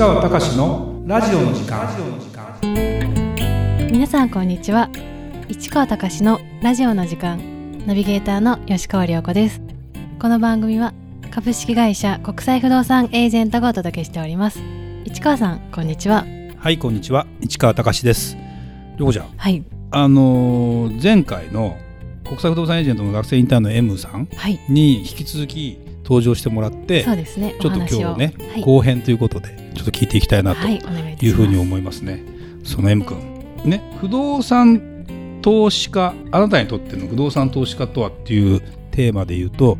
川隆のラジオの時間。皆さんこんにちは。市川隆のラジオの時間。ナビゲーターの吉川良子です。この番組は株式会社国際不動産エージェントがお届けしております。市川さんこんにちは。はいこんにちは。市川隆です。りょこちゃん。はい。あのー前回の国際不動産エージェントの学生インターンの M さんはい。に引き続き登場してもらってそうですね。ちょっと今日ね、はい、後編ということでちょっと聞いていきたいなとはい、うふうに思いますね。その M 君。ね不動産投資家あなたにとっての不動産投資家とはっていうテーマで言うと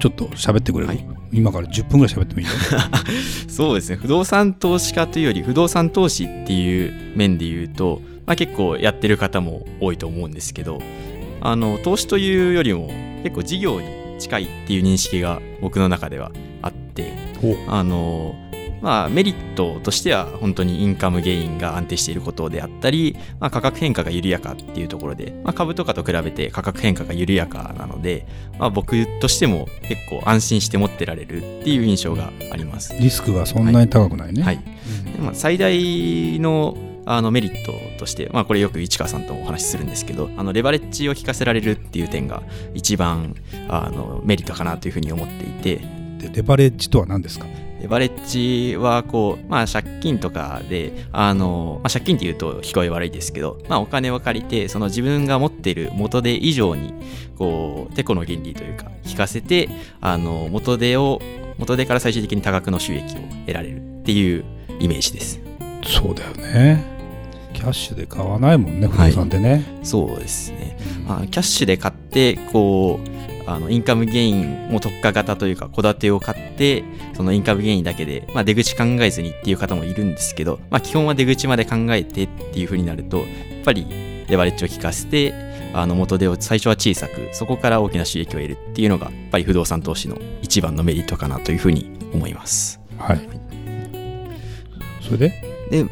ちょっと喋ってくれる、はい。今から10分ぐらい喋ってもいいよ。そうですね。不動産投資家というより不動産投資っていう面で言うと、まあ、結構やってる方も多いと思うんですけどあの投資というよりも結構事業に近いっていう認識が僕の中ではあってあのまあメリットとしては本当にインカムゲインが安定していることであったり、まあ、価格変化が緩やかっていうところで、まあ、株とかと比べて価格変化が緩やかなので、まあ、僕としても結構安心して持ってられるっていう印象があります。リスクがそんなに高くないね。はいでまあ、最大のあのメリットとして、まあ、これよく市川さんともお話しするんですけどあのレバレッジを効かせられるっていう点が一番あのメリットかなというふうに思っていて。でレバレッジとは何ですか？レバレッジはこう、まあ、借金とかであの、まあ、借金っていうと聞こえ悪いですけど、まあ、お金を借りてその自分が持っている元手以上にこうてこの原理というか効かせてあの元手を元手から最終的に多額の収益を得られるっていうイメージです。そうだよねキャッシュで買わないもんね不動産ってね、そうですね。まあ、キャッシュで買って、こう、あのインカムゲインも特化型というか、戸建てを買って、そのインカムゲインだけで、まあ、出口考えずにっていう方もいるんですけど、まあ、基本は出口まで考えてっていう風になると、やっぱりレバレッジを効かせて、あの元手を最初は小さく、そこから大きな収益を得るっていうのが、やっぱり不動産投資の一番のメリットかなという風に思います。はいそれで？で、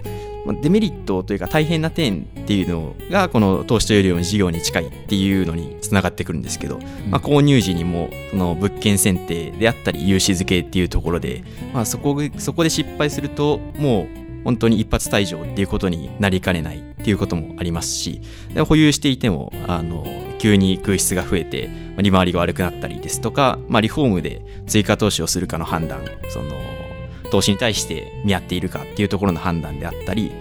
まあデメリットというか大変な点っていうのがこの投資というよりも事業に近いっていうのにつながってくるんですけど、まあ、購入時にもその物件選定であったり融資付けっていうところで、まあ、そこそこで失敗するともう本当に一発退場っていうことになりかねないっていうこともありますしで保有していてもあの急に空室が増えてまあ利回りが悪くなったりですとか、まあ、リフォームで追加投資をするかの判断その投資に対して見合っているかっていうところの判断であったり、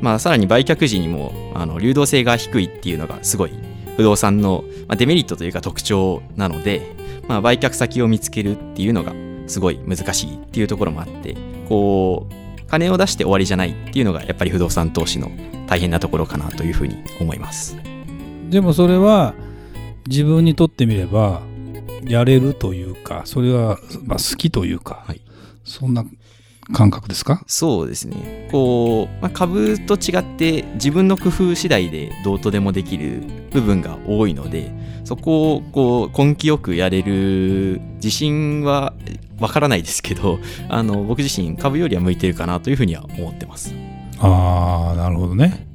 まあ、さらに売却時にもあの流動性が低いっていうのがすごい不動産の、まあ、デメリットというか特徴なので、まあ、売却先を見つけるっていうのがすごい難しいっていうところもあってこう金を出して終わりじゃないっていうのがやっぱり不動産投資の大変なところかなというふうに思います。でもそれは自分にとってみればやれるというかそれは、まあ、好きというか、はいそんな感覚ですか？そうですね。こう、まあ、株と違って自分の工夫次第でどうとでもできる部分が多いので、そこをこう根気よくやれる自信はわからないですけど、あの僕自身株よりは向いてるかなというふうには思ってます。ああなるほどね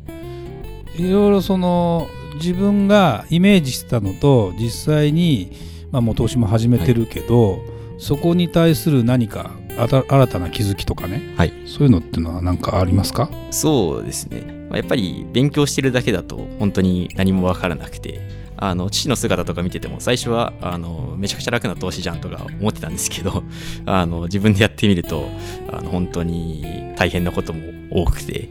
いろいろその自分がイメージしてたのと実際に、まあ、もう投資も始めてるけど、そこに対する何か新たな気づきとかね、はい。そういうのっていうのは何かありますか？そうですね。まあやっぱり勉強してるだけだと本当に何もわからなくて、あの父の姿とか見てても最初はあのめちゃくちゃ楽な投資じゃんとか思ってたんですけど、あの自分でやってみるとあの本当に大変なことも多くて、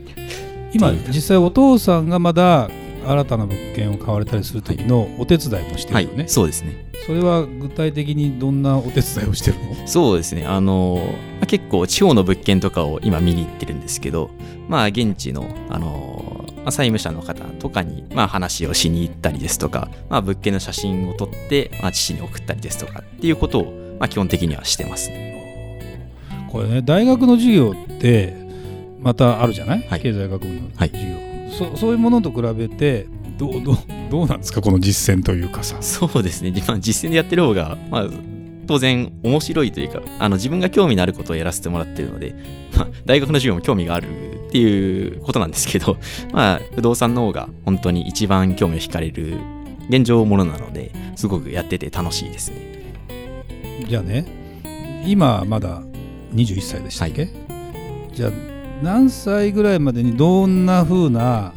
今実際お父さんがまだ新たな物件を買われたりする時のお手伝いもしてはるよね、い、そうですね。それは具体的にどんなお手伝いをしてるの？そうですね。あの、まあ結構地方の物件とかを今見に行ってるんですけど、まあ現地の、あの、まあ、債務者の方とかに、まあ話をしに行ったりですとか、まあ物件の写真を撮って、まあ父に送ったりですとかっていうことを、まあ基本的にはしてますね。これね大学の授業ってまたあるじゃない、はい。経済学部のはい。授業、そそういうものと比べてどうどうどうなんですかこの実践というかさそうですね。まあ実践でやってる方が、まあ当然面白いというか、あの自分が興味のあることをやらせてもらってるので、まあ大学の授業も興味があるっていうことなんですけど、まあ不動産の方が本当に一番興味を惹かれる現状ものなので、すごくやってて楽しいですね。じゃあね今まだ21歳でしたっけ、じゃあ何歳ぐらいまでにどんな風な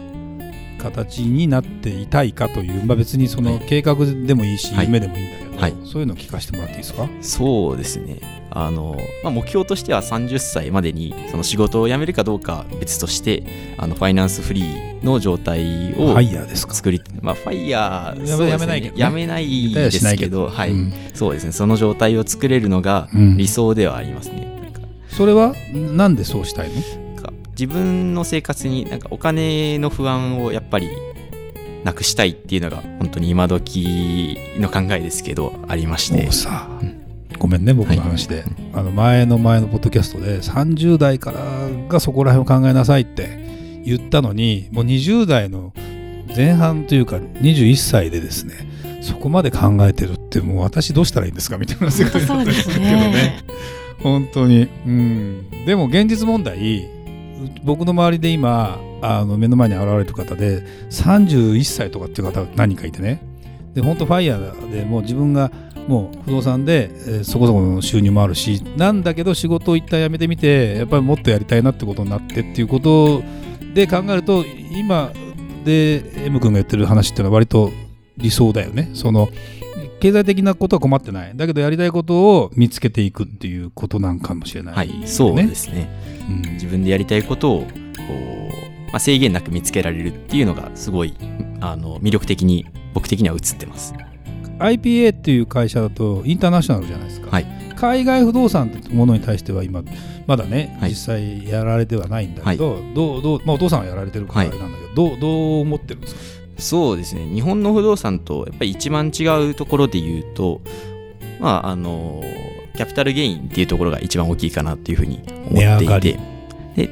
形になっていたいかという、まあ、別にその計画でもいいし、はい夢でもいいんだけど、はい。そういうのを聞かせてもらっていいですか？そうですね。あの、まあ、目標としては30歳までにその仕事を辞めるかどうかは別としてあのファイナンスフリーの状態をファイヤーですか？作りまあファイヤーね。やめないけどね。やめないですけどはい、うんそうですね。その状態を作れるのがうん。理想ではありますね、なんか。それはなんでそうしたいの？自分の生活になんかお金の不安をやっぱりなくしたいっていうのが本当に今時の考えですけどありまして。もうさ、うんごめんね僕の話で、あの前の前のポッドキャストで30代からがそこら辺を考えなさいって言ったのにもう20代の前半というか21歳でですねそこまで考えてるってもう私どうしたらいいんですか？みたいな世界になってるそうですけどね。ね。本当に。うん。でも現実問題う僕の周りで今あの目の前に現れる方で31歳とかっていう方が何人かいてね。で本当ファイヤーでもう自分がもう不動産で、えーそこそこの収入もあるしなんだけど仕事を一旦辞めてみてやっぱりもっとやりたいなってことになってっていうことで考えると今で M 君が言ってる話っていうのは割と理想だよね。その経済的なことは困ってない。だけどやりたいことを見つけていくっていうことなんかもしれない、はいそうですね。うん。自分でやりたいことをこう、まあ、制限なく見つけられるっていうのがすごいあの魅力的に僕的には映ってます。IPA っていう会社だとインターナショナルじゃないですか、はい。海外不動産ってものに対しては今まだね、はい。実際やられてはないんだけど、どうどうまあ、お父さんはやられてるからあはいれなんだけど、どうどう思ってるんですか？そうですね。日本の不動産とやっぱり一番違うところで言うとまああのキャピタルゲインっていうところが一番大きいかなっていうふうに思っていり。てで、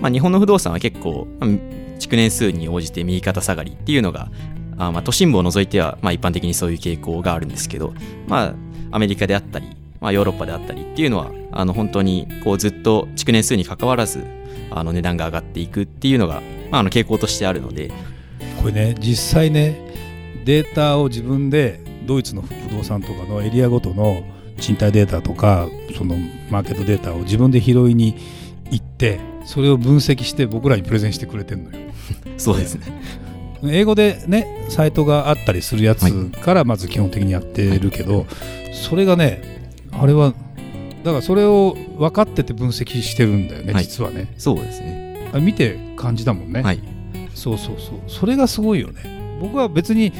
まあ、日本の不動産は結構、まあ築年数に応じて右肩下がりっていうのがあまあ都心部を除いては、まあ、一般的にそういう傾向があるんですけど、まあ、アメリカであったり、まあ、ヨーロッパであったりっていうのはあの本当にこうずっと築年数に関わらずあの値段が上がっていくっていうのが、まあ、あの傾向としてあるので、これね実際ねデータを自分でドイツの不動産とかのエリアごとの賃貸データとかそのマーケットデータを自分で拾いに行ってそれを分析して僕らにプレゼンしてくれてるのよ そうですね。英語でねサイトがあったりするやつからまず基本的にやってるけど、それがねあれはだからそれを分かってて分析してるんだよね、はい実はねそうですね。あ見て感じだもんね、はい。そうそうそう。それがすごいよね。僕は別に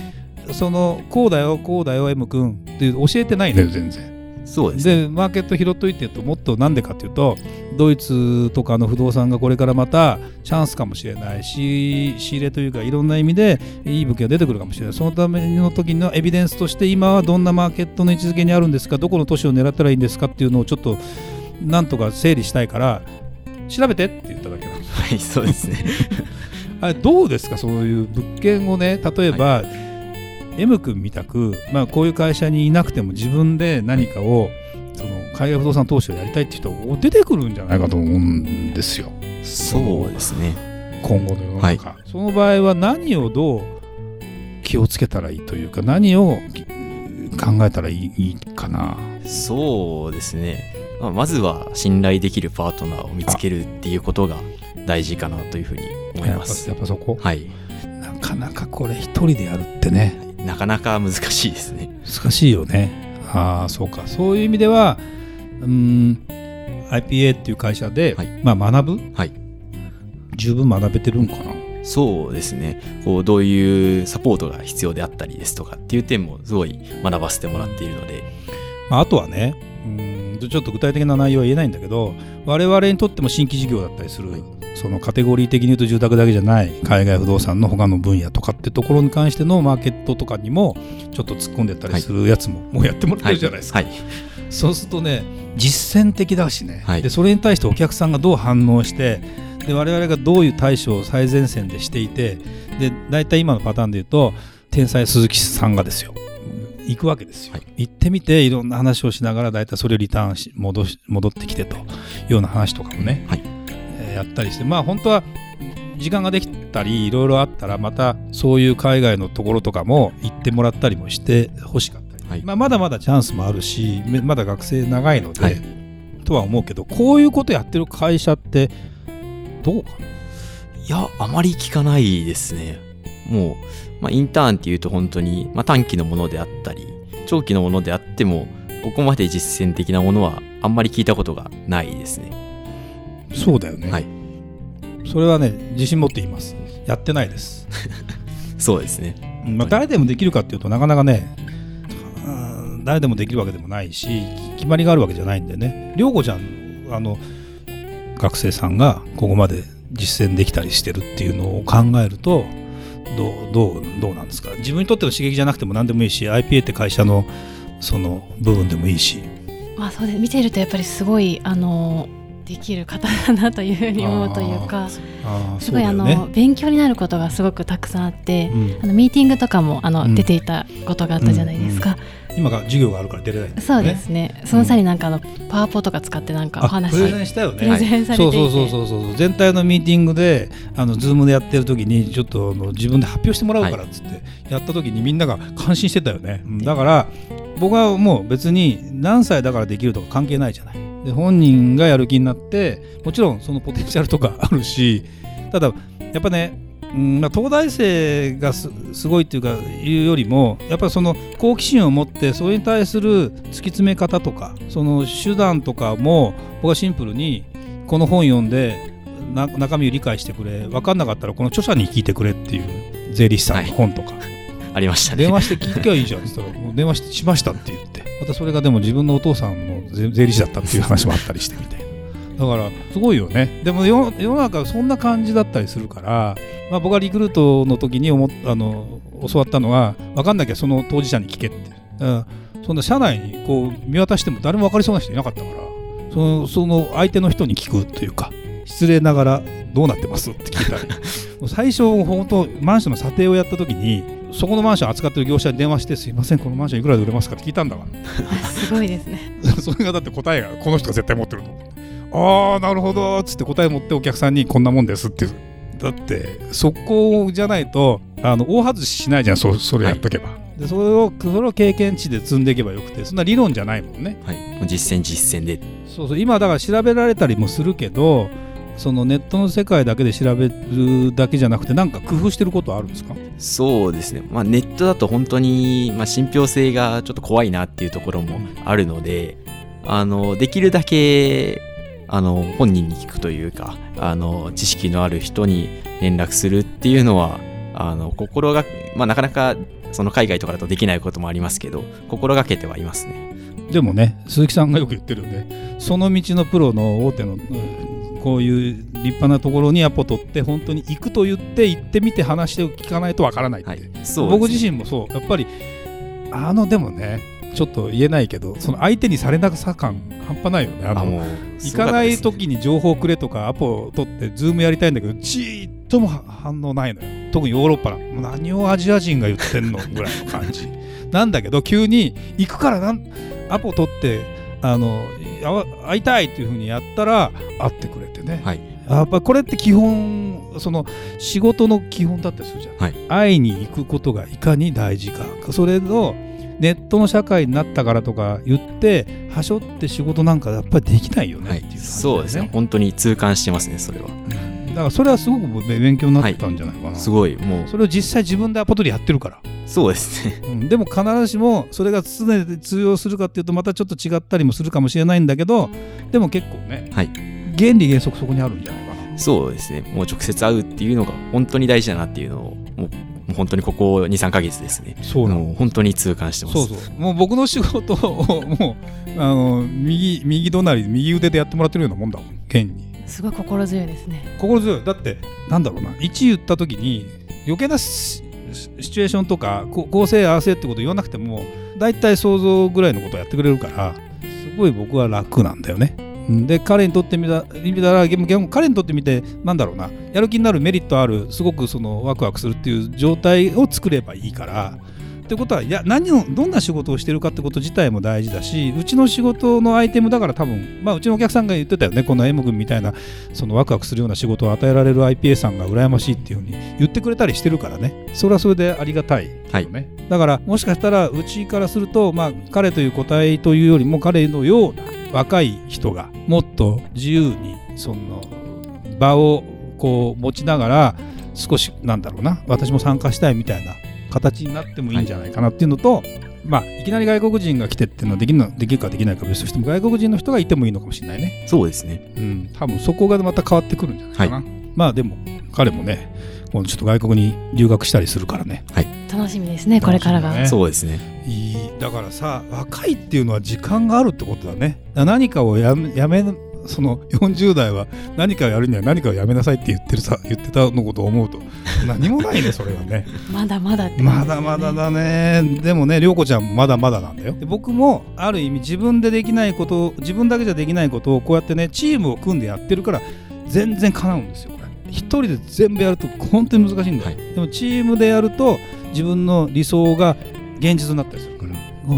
そのこうだよこうだよ M 君って教えてないの。よ全然。そうですね。でマーケット拾っといてともっとなんでかっていうとドイツとかの不動産がこれからまたチャンスかもしれないし仕入れというかいろんな意味でいい物件が出てくるかもしれない。そのための時のエビデンスとして今はどんなマーケットの位置づけにあるんですかどこの都市を狙ったらいいんですかっていうのをちょっとなんとか整理したいから調べてって言っただけなのはい、そうですね。あれどうですか？そういう物件をね例えば、M 君みたく、まあ、こういう会社にいなくても自分で何かをその海外不動産投資をやりたいって人が出てくるんじゃないかと思うんですよ。そうですね。今後の世の中、その場合は何をどう気をつけたらいいというか何をき考えたらいいいいかな。そうですね。まあまずは信頼できるパートナーを見つけるっていうことが大事かなというふうに思いやっぱます。やっぱそこはい。なかなかこれ一人でやるってねなかなか難しいですね。難しいよね。ああ、そうか。そういう意味では、うーん、IPA っていう会社で、はいまあ学ぶ？はい。十分学べてるんかな？そうですね。こう、どういうサポートが必要であったりですとかっていう点もすごい学ばせてもらっているので、まあ、あとはね、うーんちょっと具体的な内容は言えないんだけど、我々にとっても新規事業だったりする、はいそのカテゴリー的に言うと住宅だけじゃない海外不動産の他の分野とかってところに関してのマーケットとかにもちょっと突っ込んでったりするやつも、もうやってもらってるじゃない。ですか。はい。そうするとね実践的だしね、はいでそれに対してお客さんがどう反応してで我々がどういう対処を最前線でしていてで大体今のパターンで言うと天才鈴木さんがですよ。行くわけですよ、はい。行ってみていろんな話をしながら大体それをリターンし戻し戻ってきてというような話とかもね、はいえーやったりしてまあ本当は時間ができたりいろいろあったらまたそういう海外のところとかも行ってもらったりもしてほしかったり、はい。まあ、まだまだチャンスもあるしめまだ学生長いので、はい。とは思うけどこういうことやってる会社ってどうかいやあまり聞かないですね。もう、まあ、インターンっていうと本当に、まあ、短期のものであったり長期のものであってもここまで実践的なものはあんまり聞いたことがないですねそうだよね、はい。それはね自信持って言います。やってないです、そうですね。うんまあ、誰でもできるかっていうとなかなかねうん誰でもできるわけでもないし決まりがあるわけじゃないんでね。涼子ちゃんあの学生さんがここまで実践できたりしてるっていうのを考えるとどうどうどうなんですか。自分にとっての刺激じゃなくても何でもいいし IPA って会社のその部分でもいいし。まあそうです見てるとやっぱりすごいあのできる方だなというふうに思うというかすごいあの、勉強になることがすごくたくさんあって、うん。あのミーティングとかもあの、うん出ていたことがあったじゃないですか、今が授業があるから出れないね。そうですね。その際になんかあのパワポとか使ってなんかおあ話プレゼンしたよね。そうそうそうそうそう。全体のミーティングであのズームでやってる時にちょっとあの自分で発表してもらうからっつって、やった時にみんなが感心してたよね、うん。だから僕はもう別に何歳だからできるとか関係ないじゃないで本人がやる気になってもちろんそのポテンシャルとかあるしただやっぱねうんまあ、東大生がすすごいっていうかいうよりもやっぱりその好奇心を持ってそれに対する突き詰め方とかその手段とかも僕はシンプルにこの本読んでな中身を理解してくれ分かんなかったらこの著者に聞いてくれっていう税理士さんの本とか、ありましたね。電話して聞きゃいいじゃん。って言ったらもう電話ししましたって言って。またそれがでも自分のお父さんの税税理士だったっていう話もあったりしてみたいな。だからすごいよね。でも世世の中そんな感じだったりするから、まあ、僕はリクルートの時に思っあの教わったのは分かんなきゃその当事者に聞けって、うん、そんな社内にこう見渡しても誰も分かりそうな人いなかったからそのその相手の人に聞くというか失礼ながらどうなってますって聞いた。りもう最初本当マンションの査定をやった時にそこのマンション扱ってる業者に電話して「すいませんこのマンションいくらで売れますか?」って聞いたんだからすごいですね。それがだって答えがこの人が絶対持ってると。思ってああなるほどっつって答え持ってお客さんにこんなもんですって。だってそこじゃないとあの大外ししないじゃんそそれやっとけば、でそれをそれを経験値で積んでいけばよくてそんな理論じゃないもんね。はい、実践実践で。そうそう。今だから調べられたりもするけどそのネットの世界だけで調べるだけじゃなくてなんか工夫してることあるんですか？そうですね、まあ、ネットだと本当に、まあ、信憑性がちょっと怖いなっていうところもあるので、あのできるだけあの本人に聞くというかあの知識のある人に連絡するっていうのはあの心が、まあ、なかなかその海外とかだとできないこともありますけど心がけてはいますね。でもね鈴木さんがよく言ってるよねその道のプロの大手の、うんこういう立派なところにアポ取って本当に行くと言って行ってみて話を聞かないとわからないって、はい、ね。僕自身もそう。やっぱりあのでもねちょっと言えないけどその相手にされなさ感半端ないよね。あの行かない時に情報くれとかアポを取ってズームやりたいんだけどちーっとも反応ないのよ。特にヨーロッパな何をアジア人が言ってんのぐらいの感じ。なんだけど急に行くからなんアポ取ってあのあ会いたいっていうふうにやったら会ってくれてね、はい。やっぱこれって基本その仕事の基本だったりするじゃん、はい。会いに行くことがいかに大事か。それのネットの社会になったからとか言ってはしょって仕事なんかやっぱりできないよねはいっていうね、そうですね。本当に痛感してますねそれは。うんだからそれはすごく勉強になったんじゃないかな、すごい。もう。それを実際自分でアポ取りやってるから、そうですね。うん。でも必ずしもそれが常に通用するかっていうとまたちょっと違ったりもするかもしれないんだけどでも結構ね、はい。原理原則そこにあるんじゃないかな。そうですね。もう直接会うっていうのが本当に大事だなっていうのをもうもう本当にここ23ヶ月ですね。そうなう本当に痛感してます。そうそう。もう僕の仕事をもうあの右右隣右腕でやってもらってるようなもんだもん。現にすごい心強いですね心強いだってなんだろうな1言った時に余計なシチュエーションとかこ構成合わせってこと言わなくても大体想像ぐらいのことをやってくれるからすごい僕は楽なんだよね。で彼にとってみた見たら彼にとってみてなんだろうなやる気になるメリットあるすごくそのワクワクするっていう状態を作ればいいから。ってことはいや何をどんな仕事をしてるかってこと自体も大事だしうちの仕事のアイテムだから多分、まあ、うちのお客さんが言ってたよねこの M 君みたいなそのワクワクするような仕事を与えられる IPA さんが羨ましいっていうふうに言ってくれたりしてるからね。それはそれでありがたいよね、だからもしかしたらうちからすると、まあ、彼という個体というよりも彼のような若い人がもっと自由にその場をこう持ちながら少しなんだろうな私も参加したいみたいな形になってもいいんじゃないかなっていうのと、まあ、いきなり外国人が来てっていうのはできるのできるかできないか別としても外国人の人がいてもいいのかもしれないね。そうですね。うん、多分そこがまた変わってくるんじゃないかな。まあでも彼もね今度ちょっと外国に留学したりするからね。楽しみですねこれからが、そうですね。いいだからさ若いっていうのは時間があるってことだね。だから何かをやめやめその40代は何かをやるには何かをやめなさいって言ってるさ 言ってたのことを思うと何もないね それはね。まだまだってまだまだだね。でもね涼子ちゃんもまだまだなんだよ。で僕もある意味自分でできないことを自分だけじゃできないことをこうやってねチームを組んでやってるから全然叶うんですよこれ。一人で全部やると本当に難しいんだよ、でもチームでやると自分の理想が現実になったりするから。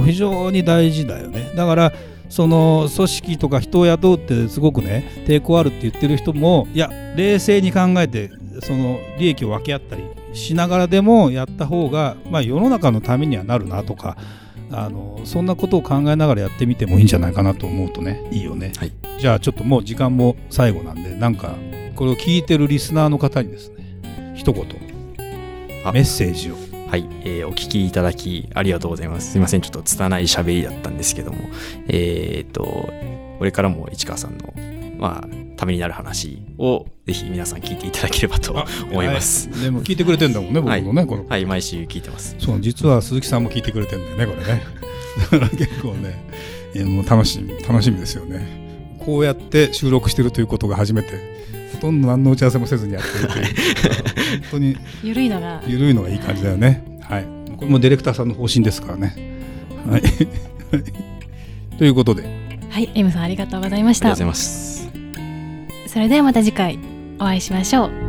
非常に大事だよね。だからその組織とか人を雇うってすごくね抵抗あるって言ってる人もいや冷静に考えてその利益を分け合ったりしながらでもやった方が、まあ、世の中のためにはなるなとかあのそんなことを考えながらやってみてもいいんじゃないかなと思うとねいいよね、はい。じゃあちょっともう時間も最後なんでなんかこれを聞いてるリスナーの方にですね一言。あ。メッセージをはい、えーお聞きいただきありがとうございます。すいません、ちょっと拙い喋りだったんですけども、えーっと、これからも市川さんの、まあ、ためになる話をぜひ皆さん聞いていただければとあ思います。はい。でも聞いてくれてんだもんね僕もね、このはい、毎週聞いてます。そう実は鈴木さんも聞いてくれてんだよねこれね。だから結構ね。もう楽しみ楽しみですよね。こうやって収録してるということが初めてほとんど何の打ち合わせもせずにやってるという。本当にゆるいのが緩いのがいい感じだよね。はい。これもディレクターさんの方針ですからね。はい。ということで。はい M さんありがとうございました。ありがとうございます。それではまた次回お会いしましょう